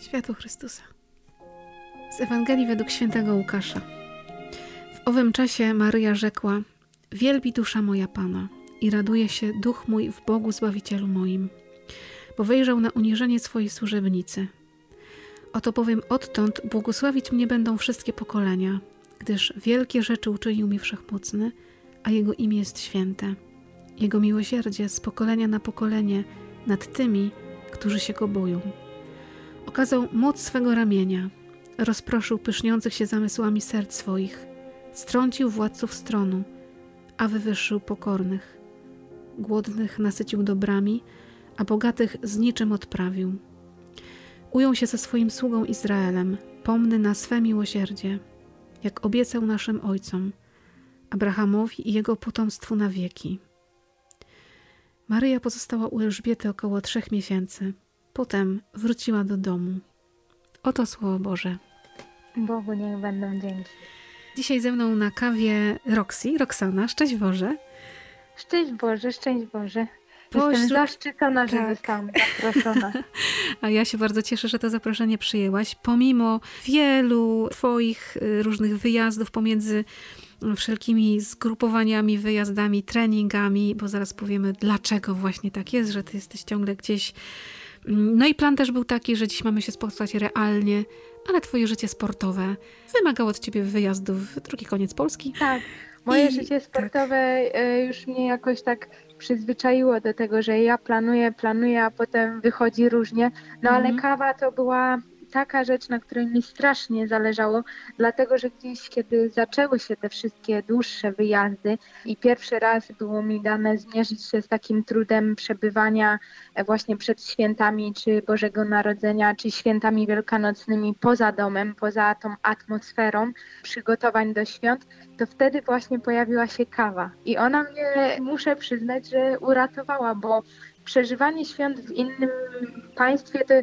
Światło Chrystusa. Z Ewangelii według świętego Łukasza. W owym czasie Maryja rzekła: Wielbi dusza moja Pana i raduje się duch mój w Bogu Zbawicielu moim, bo wejrzał na uniżenie swojej służebnicy. Oto bowiem odtąd błogosławić mnie będą wszystkie pokolenia, gdyż wielkie rzeczy uczynił mi Wszechmocny, a Jego imię jest święte. Jego miłosierdzie z pokolenia na pokolenie nad tymi, którzy się Go boją. Okazał moc swego ramienia, rozproszył pyszniących się zamysłami serc swoich, strącił władców stronu, a wywyższył pokornych. Głodnych nasycił dobrami, a bogatych z niczym odprawił. Ujął się ze swoim sługą Izraelem, pomny na swe miłosierdzie, jak obiecał naszym ojcom, Abrahamowi i jego potomstwu na wieki. Maryja pozostała u Elżbiety około trzech miesięcy. Potem wróciła do domu. Oto Słowo Boże. Bogu niech będą dzięki. Dzisiaj ze mną na kawie Roxy, Roxana. Szczęść Boże. Szczęść Boże, szczęść Boże. Pośród- Jestem zaszczycona, że Tak. zostałam zaproszona. A ja się bardzo cieszę, że to zaproszenie przyjęłaś, pomimo wielu Twoich y, różnych wyjazdów pomiędzy y, wszelkimi zgrupowaniami, wyjazdami, treningami, bo zaraz powiemy, dlaczego właśnie tak jest, że Ty jesteś ciągle gdzieś. Mm, No i plan też był taki, że dziś mamy się spotkać realnie, ale Twoje życie sportowe wymagało od Ciebie wyjazdów w drugi koniec Polski. Tak, moje I- życie tak. sportowe e, już mnie jakoś tak przyzwyczaiło do tego, że ja planuję, planuję, a potem wychodzi różnie. No ale Mhm. kawa to była taka rzecz, na której mi strasznie zależało, dlatego że gdzieś, kiedy zaczęły się te wszystkie dłuższe wyjazdy i pierwszy raz było mi dane zmierzyć się z takim trudem przebywania e, właśnie przed świętami, czy Bożego Narodzenia, czy świętami wielkanocnymi poza domem, poza tą atmosferą przygotowań do świąt, to wtedy właśnie pojawiła się kawa. I ona mnie, muszę przyznać, że uratowała, bo przeżywanie świąt w innym państwie to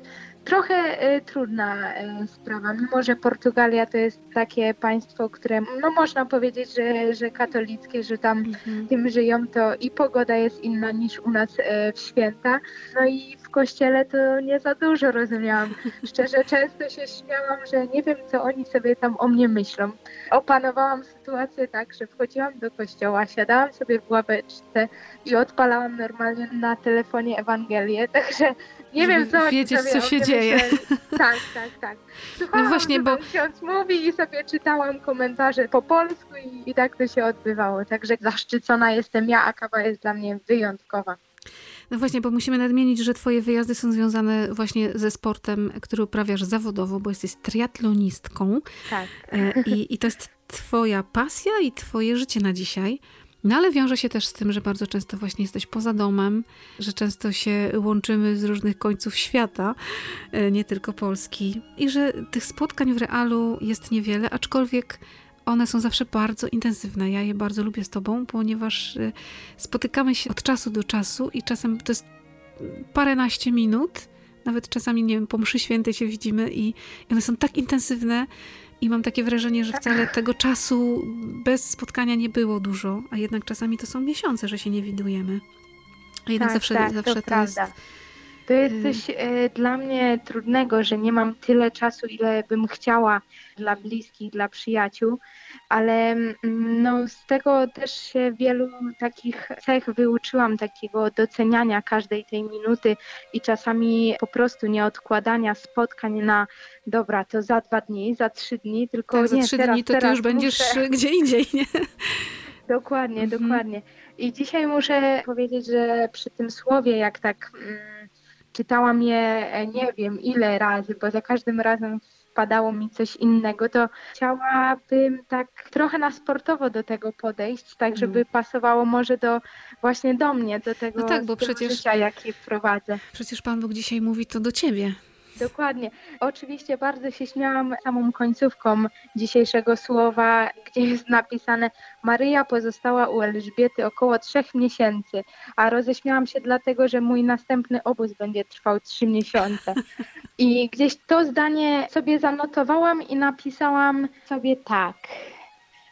trochę e, trudna e, sprawa. Mimo, że Portugalia to jest takie państwo, które, no można powiedzieć, że, że katolickie, że tam tym żyją, to i pogoda jest inna niż u nas e, w święta. No i w kościele to nie za dużo rozumiałam. Szczerze, często się śmiałam, że nie wiem, co oni sobie tam o mnie myślą. Opanowałam sytuację tak, że wchodziłam do kościoła, siadałam sobie w ławeczce i odpalałam normalnie na telefonie Ewangelię, także nie Żeby wiem, co wiedzieć, sobie co się dzieje. Tak, tak, tak. Słuchałam, No właśnie, bo- ksiądz mówi i sobie czytałam komentarze po polsku i, i tak to się odbywało. Także zaszczycona jestem ja, a kawa jest dla mnie wyjątkowa. No właśnie, bo musimy nadmienić, że twoje wyjazdy są związane właśnie ze sportem, który uprawiasz zawodowo, bo jesteś triatlonistką Tak. e, i, i to jest twoja pasja i twoje życie na dzisiaj. No ale wiąże się też z tym, że bardzo często właśnie jesteś poza domem, że często się łączymy z różnych końców świata, e, nie tylko Polski i że tych spotkań w realu jest niewiele, aczkolwiek one są zawsze bardzo intensywne. Ja je bardzo lubię z tobą, ponieważ e, spotykamy się od czasu do czasu i czasem to jest paręnaście minut, nawet czasami, nie wiem, po mszy świętej się widzimy i, i one są tak intensywne i mam takie wrażenie, że wcale tego czasu bez spotkania nie było dużo, a jednak czasami to są miesiące, że się nie widujemy. A jednak tak, zawsze, tak, zawsze to, to, jest... prawda. To jest y- coś e, dla mnie trudnego, że nie mam tyle czasu, ile bym chciała dla bliskich, dla przyjaciół, ale mm, no, z tego też się wielu takich cech wyuczyłam, takiego doceniania każdej tej minuty i czasami po prostu nie odkładania spotkań na dobra, to za dwa dni, za trzy dni, tylko Tak, za nie, trzy teraz, dni to ty już będziesz muszę. gdzie indziej, nie? Dokładnie, Mhm. dokładnie. I dzisiaj muszę powiedzieć, że przy tym słowie, jak tak mm, czytałam je e, nie wiem ile razy, bo za każdym razem wpadało mi coś innego, to chciałabym tak trochę na sportowo do tego podejść, tak żeby pasowało może do właśnie do mnie, do tego No tak, bo przecież- życia, jaki prowadzę. Przecież Pan Bóg dzisiaj mówi to do ciebie. Dokładnie. Oczywiście bardzo się śmiałam samą końcówką dzisiejszego słowa, gdzie jest napisane Maryja pozostała u Elżbiety około trzech miesięcy, a roześmiałam się dlatego, że mój następny obóz będzie trwał trzy miesiące. I gdzieś to zdanie sobie zanotowałam i napisałam sobie tak,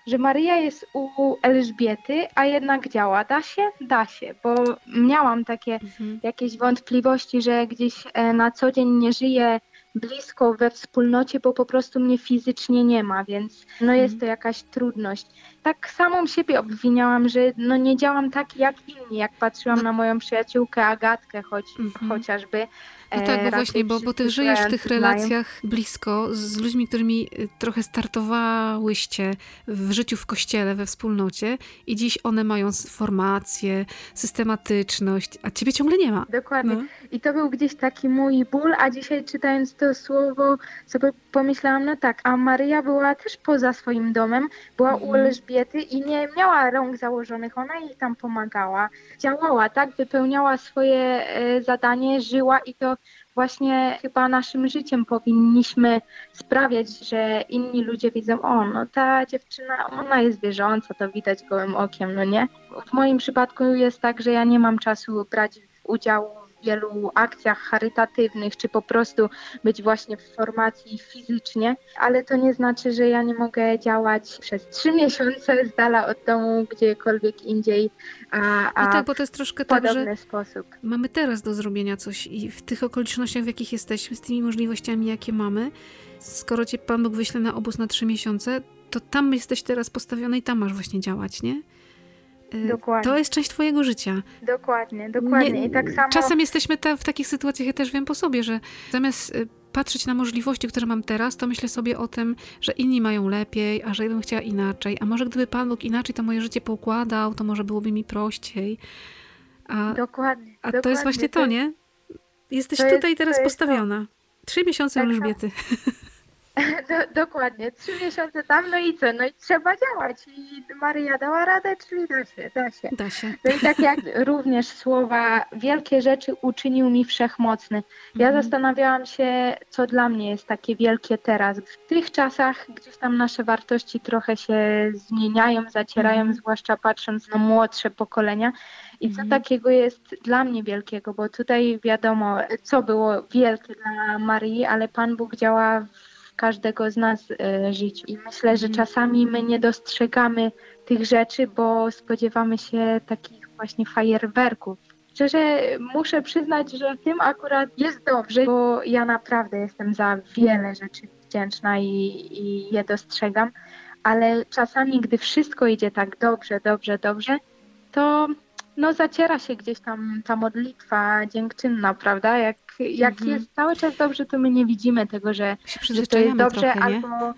że Maryja jest u Elżbiety, a jednak działa. Da się? Da się, bo miałam takie mhm. jakieś wątpliwości, że gdzieś e, na co dzień nie żyje blisko we wspólnocie, bo po prostu mnie fizycznie nie ma, więc no jest mhm. to jakaś trudność. Tak samą siebie obwiniałam, że no nie działam tak jak inni, jak patrzyłam na moją przyjaciółkę Agatkę choć, mhm. chociażby, no tak, bo e, właśnie, bo, bo ty żyjesz w tych relacjach blisko z ludźmi, którymi y, trochę startowałyście w życiu w kościele, we wspólnocie i dziś one mają formację, systematyczność, a ciebie ciągle nie ma. Dokładnie. No. I to był gdzieś taki mój ból, a dzisiaj czytając to słowo sobie pomyślałam, no tak, a Maryja była też poza swoim domem, była mhm. u Elżbiety i nie miała rąk założonych, ona jej tam pomagała, działała, tak, wypełniała swoje e, zadanie, żyła i to właśnie chyba naszym życiem powinniśmy sprawiać, że inni ludzie widzą, o, no ta dziewczyna, ona jest wierząca, to widać gołym okiem, no nie? W moim przypadku jest tak, że ja nie mam czasu brać udziału wielu akcjach charytatywnych, czy po prostu być właśnie w formacji fizycznie, ale to nie znaczy, że ja nie mogę działać przez trzy miesiące z dala od domu, gdziekolwiek indziej, a, a no tak, bo to jest troszkę tak, że sposób. mamy teraz do zrobienia coś i w tych okolicznościach, w jakich jesteśmy, z tymi możliwościami, jakie mamy, skoro cię Pan Bóg wyśle na obóz na trzy miesiące, to tam jesteś teraz postawiony i tam masz właśnie działać, nie? Y, dokładnie. To jest część twojego życia. Dokładnie, dokładnie. Nie, I tak samo... Czasem jesteśmy te, w takich sytuacjach, ja też wiem po sobie, że zamiast y, patrzeć na możliwości, które mam teraz, to myślę sobie o tym, że inni mają lepiej, a że ja bym chciała inaczej. A może gdyby Pan Bóg inaczej to moje życie poukładał, to może byłoby mi prościej. A, dokładnie. A dokładnie. to jest właśnie to, nie? Jesteś to tutaj jest, teraz postawiona. Trzy miesiące tak Elżbiety. Do, dokładnie, trzy miesiące tam, no i co? No i trzeba działać. I Maryja dała radę, czyli da się, da się. Da się. No i tak jak również słowa, wielkie rzeczy uczynił mi wszechmocny. Ja mhm. zastanawiałam się, co dla mnie jest takie wielkie teraz. W tych czasach gdzieś tam nasze wartości trochę się zmieniają, zacierają, mhm. zwłaszcza patrząc na młodsze pokolenia. I co mhm. takiego jest dla mnie wielkiego, bo tutaj wiadomo, co było wielkie dla Marii, ale Pan Bóg działa w każdego z nas e, życiu. I myślę, że mhm. czasami my nie dostrzegamy tych rzeczy, bo spodziewamy się takich właśnie fajerwerków. Szczerze muszę przyznać, że w tym akurat jest dobrze, bo ja naprawdę jestem za wiele rzeczy wdzięczna i, i je dostrzegam, ale czasami, gdy wszystko idzie tak dobrze, dobrze, dobrze, to no zaciera się gdzieś tam ta modlitwa dziękczynna, prawda? Jak, jak mhm. jest cały czas dobrze, to my nie widzimy tego, że, że to jest dobrze, trochę, albo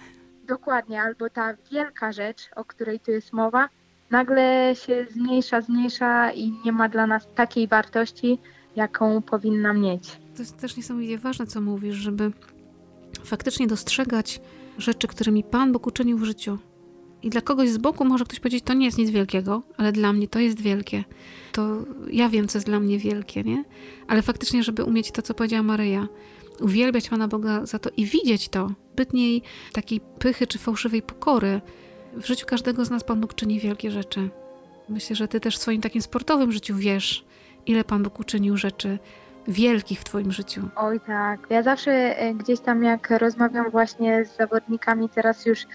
dokładnie, albo ta wielka rzecz, o której tu jest mowa, nagle się zmniejsza, zmniejsza i nie ma dla nas takiej wartości, jaką powinna mieć. To jest też niesamowicie ważne, co mówisz, żeby faktycznie dostrzegać rzeczy, którymi Pan Bóg uczynił w życiu i dla kogoś z boku może ktoś powiedzieć, to nie jest nic wielkiego, ale dla mnie to jest wielkie. To ja wiem, co jest dla mnie wielkie, nie? Ale faktycznie, żeby umieć to, co powiedziała Maryja, uwielbiać Pana Boga za to i widzieć to, bytniej takiej pychy czy fałszywej pokory. W życiu każdego z nas Pan Bóg czyni wielkie rzeczy. Myślę, że ty też w swoim takim sportowym życiu wiesz, ile Pan Bóg uczynił rzeczy wielkich w Twoim życiu? Oj tak. Ja zawsze e, gdzieś tam jak rozmawiam właśnie z zawodnikami, teraz już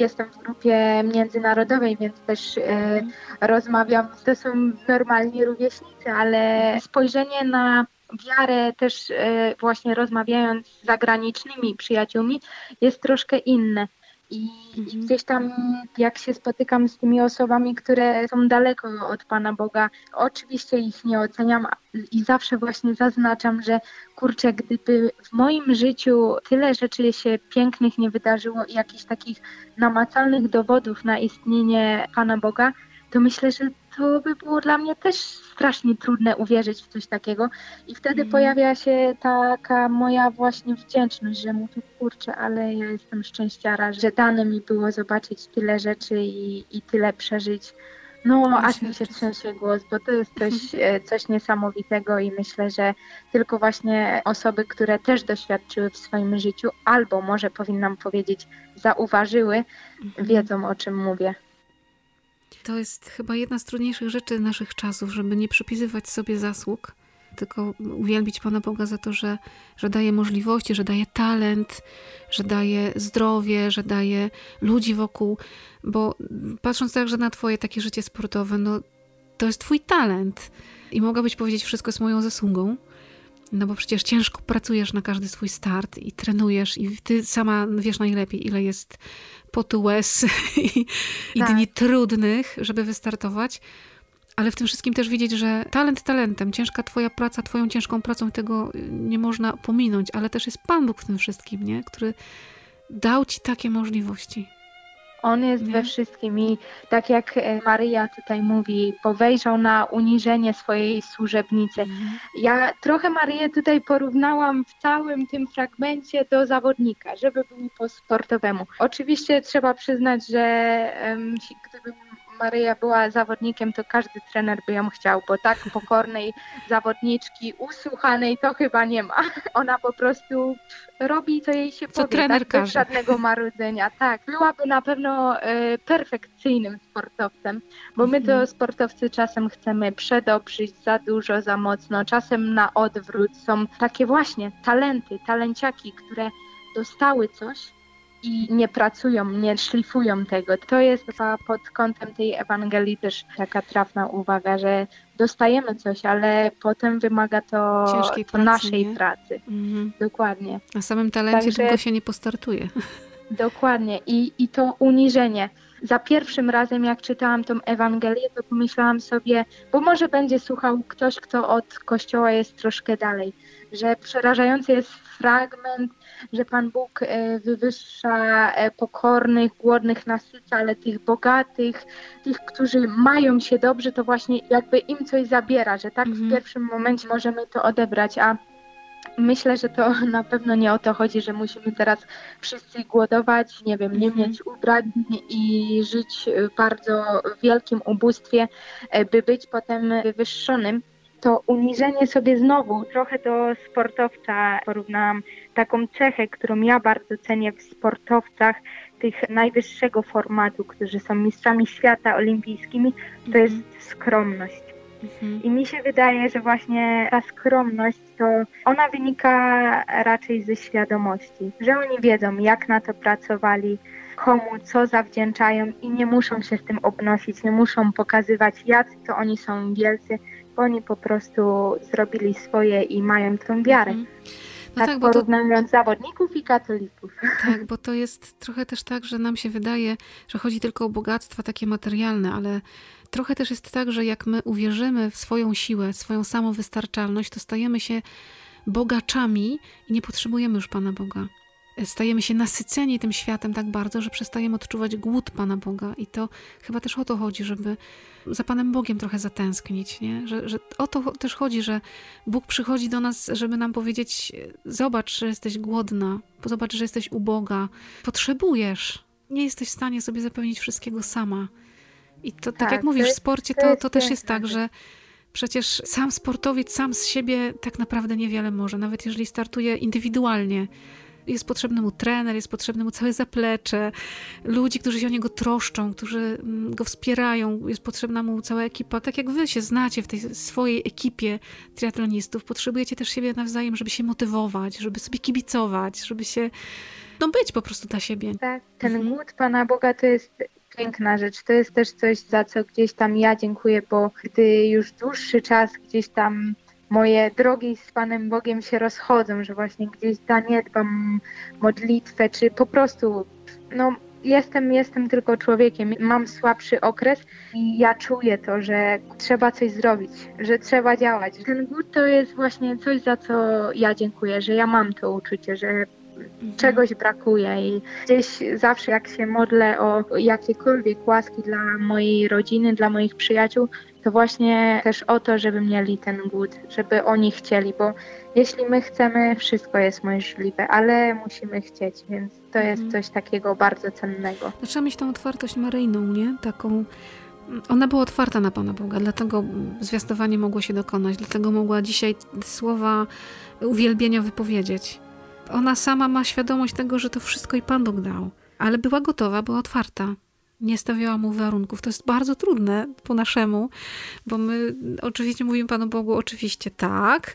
jestem w grupie międzynarodowej, więc też e, rozmawiam, to są normalni rówieśnicy, ale spojrzenie na wiarę też e, właśnie rozmawiając z zagranicznymi przyjaciółmi jest troszkę inne. I, I, mhm. gdzieś tam, jak się spotykam z tymi osobami, które są daleko od Pana Boga, oczywiście ich nie oceniam i zawsze właśnie zaznaczam, że kurczę, gdyby w moim życiu tyle rzeczy się pięknych nie wydarzyło i jakichś takich namacalnych dowodów na istnienie Pana Boga, to myślę, że to by było dla mnie też strasznie trudne uwierzyć w coś takiego. I wtedy mm. pojawia się taka moja właśnie wdzięczność, że mówię, kurczę, ale ja jestem szczęściara, że dane mi było zobaczyć tyle rzeczy i, i tyle przeżyć. No, aż mi się trzęsie głos, bo to jest coś, e, coś niesamowitego i myślę, że tylko właśnie osoby, które też doświadczyły w swoim życiu, albo może powinnam powiedzieć, zauważyły, mhm. wiedzą o czym mówię. To jest chyba jedna z trudniejszych rzeczy naszych czasów, żeby nie przypisywać sobie zasług, tylko uwielbić Pana Boga za to, że, że daje możliwości, że daje talent, że daje zdrowie, że daje ludzi wokół, bo patrząc także na Twoje takie życie sportowe, no to jest Twój talent i mogłabyś powiedzieć, wszystko jest moją zasługą. No bo przecież ciężko pracujesz na każdy swój start i trenujesz i ty sama wiesz najlepiej, ile jest potu łez i, i tak. dni trudnych, żeby wystartować. Ale w tym wszystkim też widzieć, że talent talentem, ciężka twoja praca, twoją ciężką pracą, tego nie można pominąć, ale też jest Pan Bóg w tym wszystkim, nie? który dał ci takie możliwości. On jest nie? we wszystkim i tak jak e, Maryja tutaj mówi, powejrzał na uniżenie swojej służebnicy. Mhm. Ja trochę Maryję tutaj porównałam w całym tym fragmencie do zawodnika, żeby był po sportowemu. Oczywiście trzeba przyznać, że um, gdybym Maryja była zawodnikiem, to każdy trener by ją chciał, bo tak pokornej zawodniczki, usłuchanej to chyba nie ma. Ona po prostu robi, co jej się co powie, trener tak? każe. bez żadnego marudzenia. Tak, byłaby na pewno y, perfekcyjnym sportowcem, bo my to mhm. sportowcy czasem chcemy przedobrzyć za dużo, za mocno, czasem na odwrót. Są takie właśnie talenty, talenciaki, które dostały coś, i nie pracują, nie szlifują tego. To jest chyba pod kątem tej Ewangelii też taka trafna uwaga, że dostajemy coś, ale potem wymaga to, to pracy, naszej nie? pracy. Mhm. Dokładnie. Na samym talencie Także, tylko się nie postartuje. Dokładnie. I, I to uniżenie. Za pierwszym razem, jak czytałam tą Ewangelię, to pomyślałam sobie, bo może będzie słuchał ktoś, kto od kościoła jest troszkę dalej, że przerażający jest fragment że Pan Bóg e, wywyższa e, pokornych, głodnych nasyca, ale tych bogatych, tych, którzy mają się dobrze, to właśnie jakby im coś zabiera, że tak mhm. w pierwszym momencie możemy to odebrać, a Myślę, że to na pewno nie o to chodzi, że musimy teraz wszyscy głodować, nie wiem, nie mhm. mieć ubrań i żyć w bardzo wielkim ubóstwie, e, by być potem wywyższonym to uniżenie sobie znowu, trochę do sportowca porównałam taką cechę, którą ja bardzo cenię w sportowcach tych najwyższego formatu, którzy są mistrzami świata olimpijskimi, to jest mhm. skromność. Mhm. I mi się wydaje, że właśnie ta skromność to ona wynika raczej ze świadomości, że oni wiedzą, jak na to pracowali, komu co zawdzięczają i nie muszą się z tym obnosić, nie muszą pokazywać, jak to oni są wielcy, oni po prostu zrobili swoje i mają tą wiarę. Mhm. No tak, tak porównując to... zawodników i katolików. Tak, bo to jest trochę też tak, że nam się wydaje, że chodzi tylko o bogactwa takie materialne, ale trochę też jest tak, że jak my uwierzymy w swoją siłę, swoją samowystarczalność, to stajemy się bogaczami i nie potrzebujemy już Pana Boga stajemy się nasyceni tym światem tak bardzo, że przestajemy odczuwać głód Pana Boga. I to chyba też o to chodzi, żeby za Panem Bogiem trochę zatęsknić. Nie? Że, że o to też chodzi, że Bóg przychodzi do nas, żeby nam powiedzieć: Zobacz, że jesteś głodna, zobacz, że jesteś uboga, potrzebujesz. Nie jesteś w stanie sobie zapewnić wszystkiego sama. I to, tak, tak jak mówisz, w sporcie to, to też jest tak, że Przecież sam sportowiec sam z siebie tak naprawdę niewiele może, nawet jeżeli startuje indywidualnie jest potrzebny mu trener, jest potrzebne mu całe zaplecze, ludzi, którzy się o niego troszczą, którzy mm, go wspierają, jest potrzebna mu cała ekipa. Tak jak wy się znacie w tej swojej ekipie triatlonistów, potrzebujecie też siebie nawzajem, żeby się motywować, żeby sobie kibicować, żeby się, no być po prostu dla siebie. Tak, ten mhm. głód Pana Boga to jest piękna rzecz. To jest też coś, za co gdzieś tam ja dziękuję, bo gdy już dłuższy czas gdzieś tam moje drogi z Panem Bogiem się rozchodzą, że właśnie gdzieś zaniedbam modlitwę, czy po prostu, no jestem, jestem tylko człowiekiem, mam słabszy okres i ja czuję to, że trzeba coś zrobić, że trzeba działać. Ten głód to jest właśnie coś, za co ja dziękuję, że ja mam to uczucie, że mhm. czegoś brakuje i gdzieś zawsze jak się modlę o jakiekolwiek łaski dla mojej rodziny, dla moich przyjaciół, to właśnie też o to, żeby mieli ten głód, żeby oni chcieli, bo jeśli my chcemy, wszystko jest możliwe, ale musimy chcieć, więc to jest mhm. coś takiego bardzo cennego. Trzeba mieć tą otwartość maryjną, nie? Taką ona była otwarta na Pana Boga, dlatego zwiastowanie mogło się dokonać, dlatego mogła dzisiaj słowa uwielbienia wypowiedzieć. Ona sama ma świadomość tego, że to wszystko i Pan Bóg dał, ale była gotowa, była otwarta. Nie stawiała mu warunków. To jest bardzo trudne po naszemu, bo my oczywiście mówimy Panu Bogu, oczywiście tak,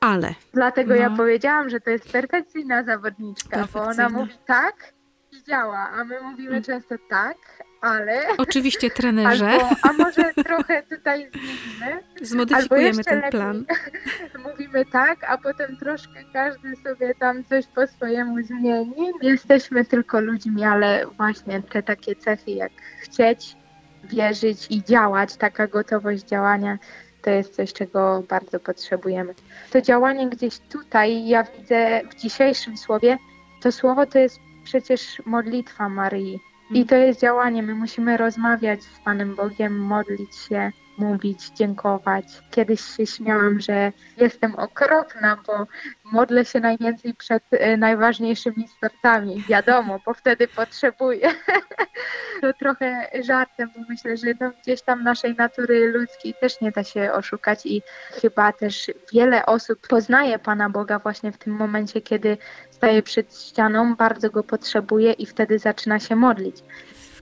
ale. Dlatego no. ja powiedziałam, że to jest perfekcyjna zawodniczka, perfekcyjna. bo ona mówi tak i działa, a my mówimy mm. często tak, ale... Oczywiście trenerze. Albo, a może trochę tutaj zmienimy. Zmodyfikujemy ten plan. Mówimy tak, a potem troszkę każdy sobie tam coś po swojemu zmieni. Jesteśmy tylko ludźmi, ale właśnie te takie cechy jak chcieć, wierzyć i działać, taka gotowość działania, to jest coś, czego bardzo potrzebujemy. To działanie gdzieś tutaj, ja widzę w dzisiejszym słowie, to słowo to jest przecież modlitwa Maryi. I to jest działanie. My musimy rozmawiać z Panem Bogiem, modlić się, mówić, dziękować. Kiedyś się śmiałam, że jestem okropna, bo modlę się najwięcej przed e, najważniejszymi startami. Wiadomo, bo wtedy potrzebuję. to trochę żartem, bo myślę, że no gdzieś tam naszej natury ludzkiej też nie da się oszukać i chyba też wiele osób poznaje Pana Boga właśnie w tym momencie, kiedy staje przed ścianą, bardzo go potrzebuje i wtedy zaczyna się modlić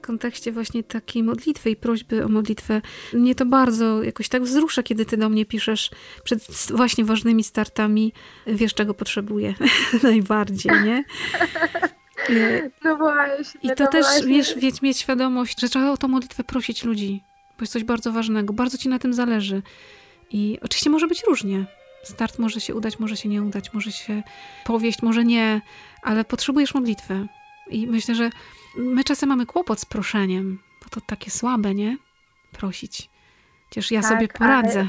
kontekście właśnie takiej modlitwy i prośby o modlitwę, mnie to bardzo jakoś tak wzrusza, kiedy ty do mnie piszesz przed właśnie ważnymi startami, wiesz czego potrzebuję najbardziej, nie? No właśnie. I to no też, właśnie. wiesz, wiesz, mieć świadomość, że trzeba o tą modlitwę prosić ludzi, bo jest coś bardzo ważnego, bardzo ci na tym zależy. I oczywiście może być różnie. Start może się udać, może się nie udać, może się powieść, może nie, ale potrzebujesz modlitwę. I myślę, że my czasem mamy kłopot z proszeniem, bo to takie słabe, nie? Prosić. Przecież ja tak, sobie poradzę.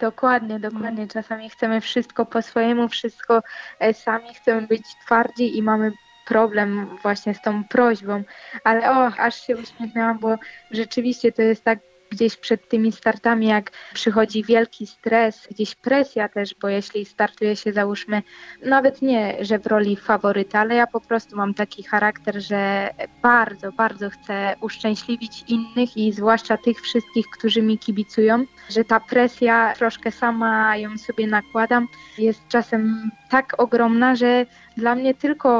Dokładnie, dokładnie. Czasami chcemy wszystko po swojemu, wszystko e, sami chcemy być twardzi i mamy problem właśnie z tą prośbą. Ale o, aż się uśmiechnęłam, bo rzeczywiście to jest tak gdzieś przed tymi startami, jak przychodzi wielki stres, gdzieś presja też, bo jeśli startuje się, załóżmy, nawet nie, że w roli faworyta, ale ja po prostu mam taki charakter, że bardzo, bardzo chcę uszczęśliwić innych i zwłaszcza tych wszystkich, którzy mi kibicują, że ta presja troszkę sama ją sobie nakładam, jest czasem tak ogromna, że dla mnie tylko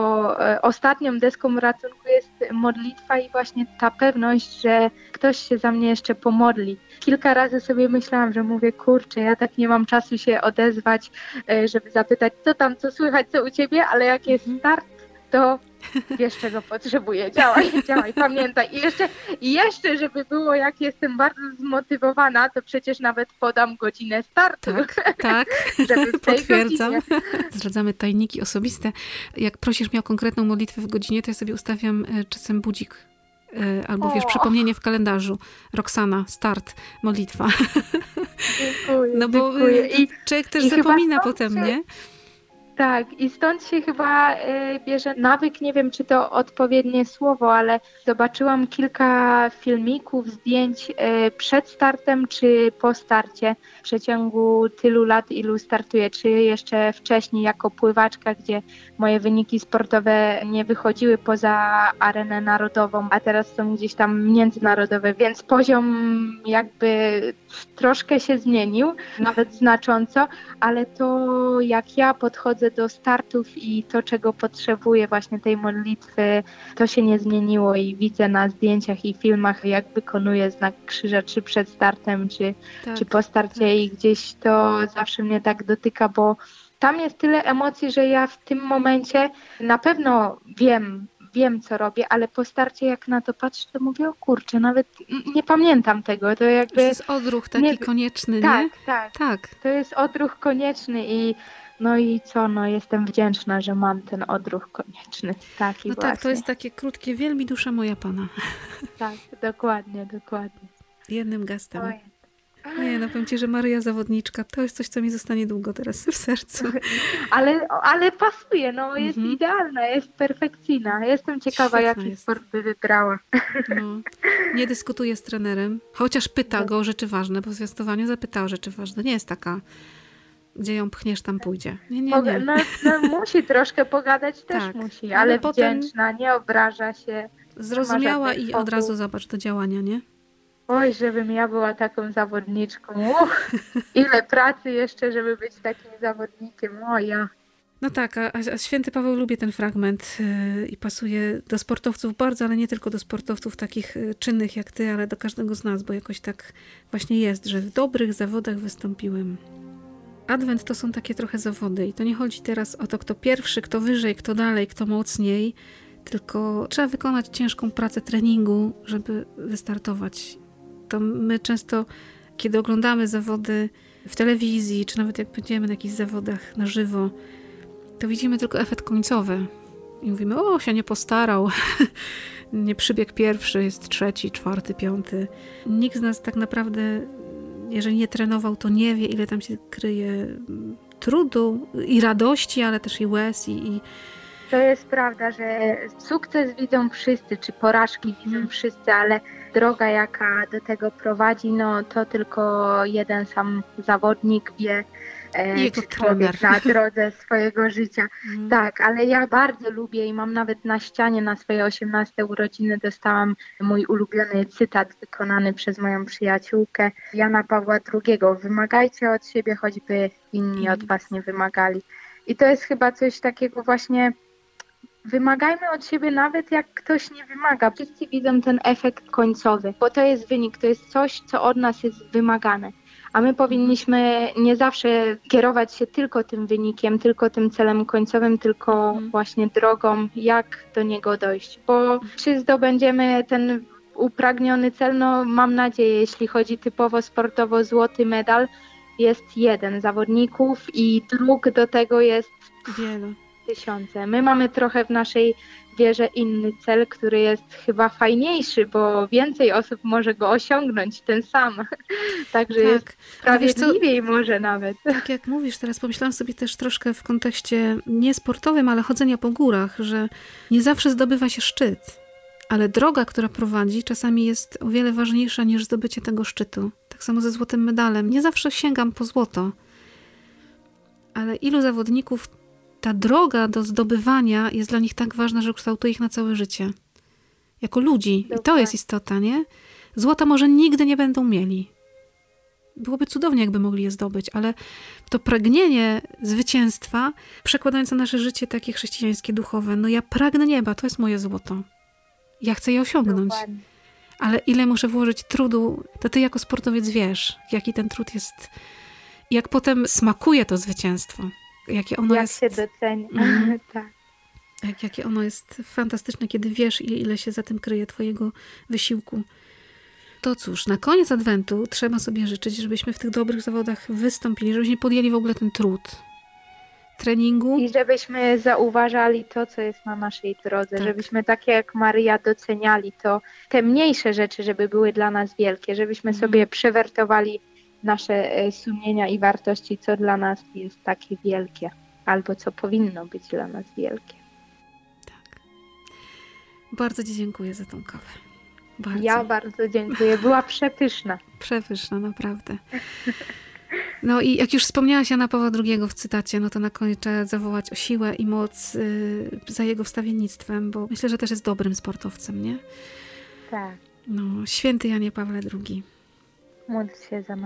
e, ostatnią deską ratunku jest modlitwa i właśnie ta pewność, że ktoś się za mnie jeszcze pomodli. Kilka razy sobie myślałam, że mówię, kurczę, ja tak nie mam czasu się odezwać, e, żeby zapytać, co tam, co słychać, co u ciebie, ale jak jest mhm. start, to wiesz czego potrzebuję, działaj, działaj, pamiętaj. I jeszcze, jeszcze, żeby było, jak jestem bardzo zmotywowana, to przecież nawet podam godzinę startu. Tak, tak, żeby potwierdzam. Godzinie... Zdradzamy tajniki osobiste. Jak prosisz mnie o konkretną modlitwę w godzinie, to ja sobie ustawiam e, czasem budzik e, albo wiesz, przypomnienie w kalendarzu. Roxana, start, modlitwa. Dziękuję, no bo dziękuję. I, człowiek też zapomina potem, nie? Tak, i stąd się chyba y, bierze nawyk, nie wiem czy to odpowiednie słowo, ale zobaczyłam kilka filmików, zdjęć y, przed startem czy po starcie. W przeciągu tylu lat, ilu startuję, czy jeszcze wcześniej jako pływaczka, gdzie moje wyniki sportowe nie wychodziły poza arenę narodową, a teraz są gdzieś tam międzynarodowe, więc poziom jakby troszkę się zmienił, nawet znacząco, ale to jak ja podchodzę do startów i to, czego potrzebuję właśnie tej modlitwy, to się nie zmieniło i widzę na zdjęciach i filmach, jak wykonuję znak krzyża, czy przed startem, czy, tak, czy po starcie tak. i gdzieś to zawsze mnie tak dotyka, bo tam jest tyle emocji, że ja w tym momencie na pewno wiem, wiem co robię, ale po starcie jak na to patrzę, to mówię, o kurczę, nawet nie pamiętam tego. To jakby... To jest odruch taki nie... konieczny, nie? Tak, tak, tak. To jest odruch konieczny i no i co, no jestem wdzięczna, że mam ten odruch konieczny. Taki no właśnie. tak, to jest takie krótkie, wielbi dusza moja Pana. Tak, dokładnie, dokładnie. Jednym gestem. Oj. Nie, no powiem Ci, że Maryja Zawodniczka to jest coś, co mi zostanie długo teraz w sercu. Ale, ale pasuje, no jest mhm. idealna, jest perfekcyjna. Jestem ciekawa, jaki jest. sport by wybrała. No. Nie dyskutuje z trenerem, chociaż pyta no. go o rzeczy ważne. Po zwiastowaniu zapytał o rzeczy ważne. Nie jest taka gdzie ją pchniesz, tam pójdzie. Nie, nie, nie. No, no musi troszkę pogadać, też tak, musi, ale, ale wdzięczna, nie obraża się. Zrozumiała i od razu zobacz do działania, nie? Oj, żebym ja była taką zawodniczką. Uch, ile pracy jeszcze, żeby być takim zawodnikiem. O ja. No tak, a, a święty Paweł lubi ten fragment yy, i pasuje do sportowców bardzo, ale nie tylko do sportowców takich yy, czynnych jak ty, ale do każdego z nas, bo jakoś tak właśnie jest, że w dobrych zawodach wystąpiłem. Adwent to są takie trochę zawody i to nie chodzi teraz o to, kto pierwszy, kto wyżej, kto dalej, kto mocniej, tylko trzeba wykonać ciężką pracę treningu, żeby wystartować. To my często, kiedy oglądamy zawody w telewizji, czy nawet jak będziemy na jakichś zawodach na żywo, to widzimy tylko efekt końcowy. I mówimy, o, się nie postarał, nie przybiegł pierwszy, jest trzeci, czwarty, piąty. Nikt z nas tak naprawdę, jeżeli nie trenował, to nie wie, ile tam się kryje trudu i radości, ale też i łez i, i to jest prawda, że sukces widzą wszyscy, czy porażki widzą wszyscy, ale droga, jaka do tego prowadzi, no to tylko jeden sam zawodnik wie, e, czy człowiek na drodze swojego życia. Mm. Tak, ale ja bardzo lubię i mam nawet na ścianie na swoje 18 urodziny dostałam mój ulubiony cytat wykonany przez moją przyjaciółkę Jana Pawła II. Wymagajcie od siebie, choćby inni od was nie wymagali. I to jest chyba coś takiego właśnie Wymagajmy od siebie nawet jak ktoś nie wymaga. Wszyscy widzą ten efekt końcowy, bo to jest wynik, to jest coś, co od nas jest wymagane. A my powinniśmy nie zawsze kierować się tylko tym wynikiem, tylko tym celem końcowym, tylko mhm. właśnie drogą, jak do niego dojść. Bo czy zdobędziemy ten upragniony cel, no mam nadzieję, jeśli chodzi typowo sportowo, złoty medal jest jeden zawodników i dróg do tego jest wiele tysiące. My mamy trochę w naszej wierze inny cel, który jest chyba fajniejszy, bo więcej osób może go osiągnąć, ten sam. Także tak. jest sprawiedliwiej może nawet. Tak jak mówisz, teraz pomyślałam sobie też troszkę w kontekście nie sportowym, ale chodzenia po górach, że nie zawsze zdobywa się szczyt, ale droga, która prowadzi, czasami jest o wiele ważniejsza niż zdobycie tego szczytu. Tak samo ze złotym medalem. Nie zawsze sięgam po złoto, ale ilu zawodników ta droga do zdobywania jest dla nich tak ważna, że kształtuje ich na całe życie. Jako ludzi. I to jest istota, nie? Złota może nigdy nie będą mieli. Byłoby cudownie, jakby mogli je zdobyć, ale to pragnienie zwycięstwa, przekładając na nasze życie takie chrześcijańskie, duchowe, no ja pragnę nieba, to jest moje złoto. Ja chcę je osiągnąć. Dokładnie. Ale ile muszę włożyć trudu, to ty jako sportowiec wiesz, jaki ten trud jest, jak potem smakuje to zwycięstwo jakie ono Jak jest... się docenia, mm. tak. Jak, jakie ono jest fantastyczne, kiedy wiesz, ile, ile się za tym kryje twojego wysiłku. To cóż, na koniec Adwentu trzeba sobie życzyć, żebyśmy w tych dobrych zawodach wystąpili, żebyśmy podjęli w ogóle ten trud treningu. I żebyśmy zauważali to, co jest na naszej drodze, tak. żebyśmy tak jak Maria doceniali to, te mniejsze rzeczy, żeby były dla nas wielkie, żebyśmy mm. sobie przewertowali nasze e, sumienia i wartości, co dla nas jest takie wielkie, albo co powinno być dla nas wielkie. Tak. Bardzo Ci dziękuję za tą kawę. Bardzo. Ja bardzo dziękuję. Była przepyszna. przepyszna, naprawdę. No i jak już wspomniałaś Jana Pawła II w cytacie, no to na koniec trzeba zawołać o siłę i moc yy, za jego wstawiennictwem, bo myślę, że też jest dobrym sportowcem, nie? Tak. No, święty Janie Pawle II. Módl się za.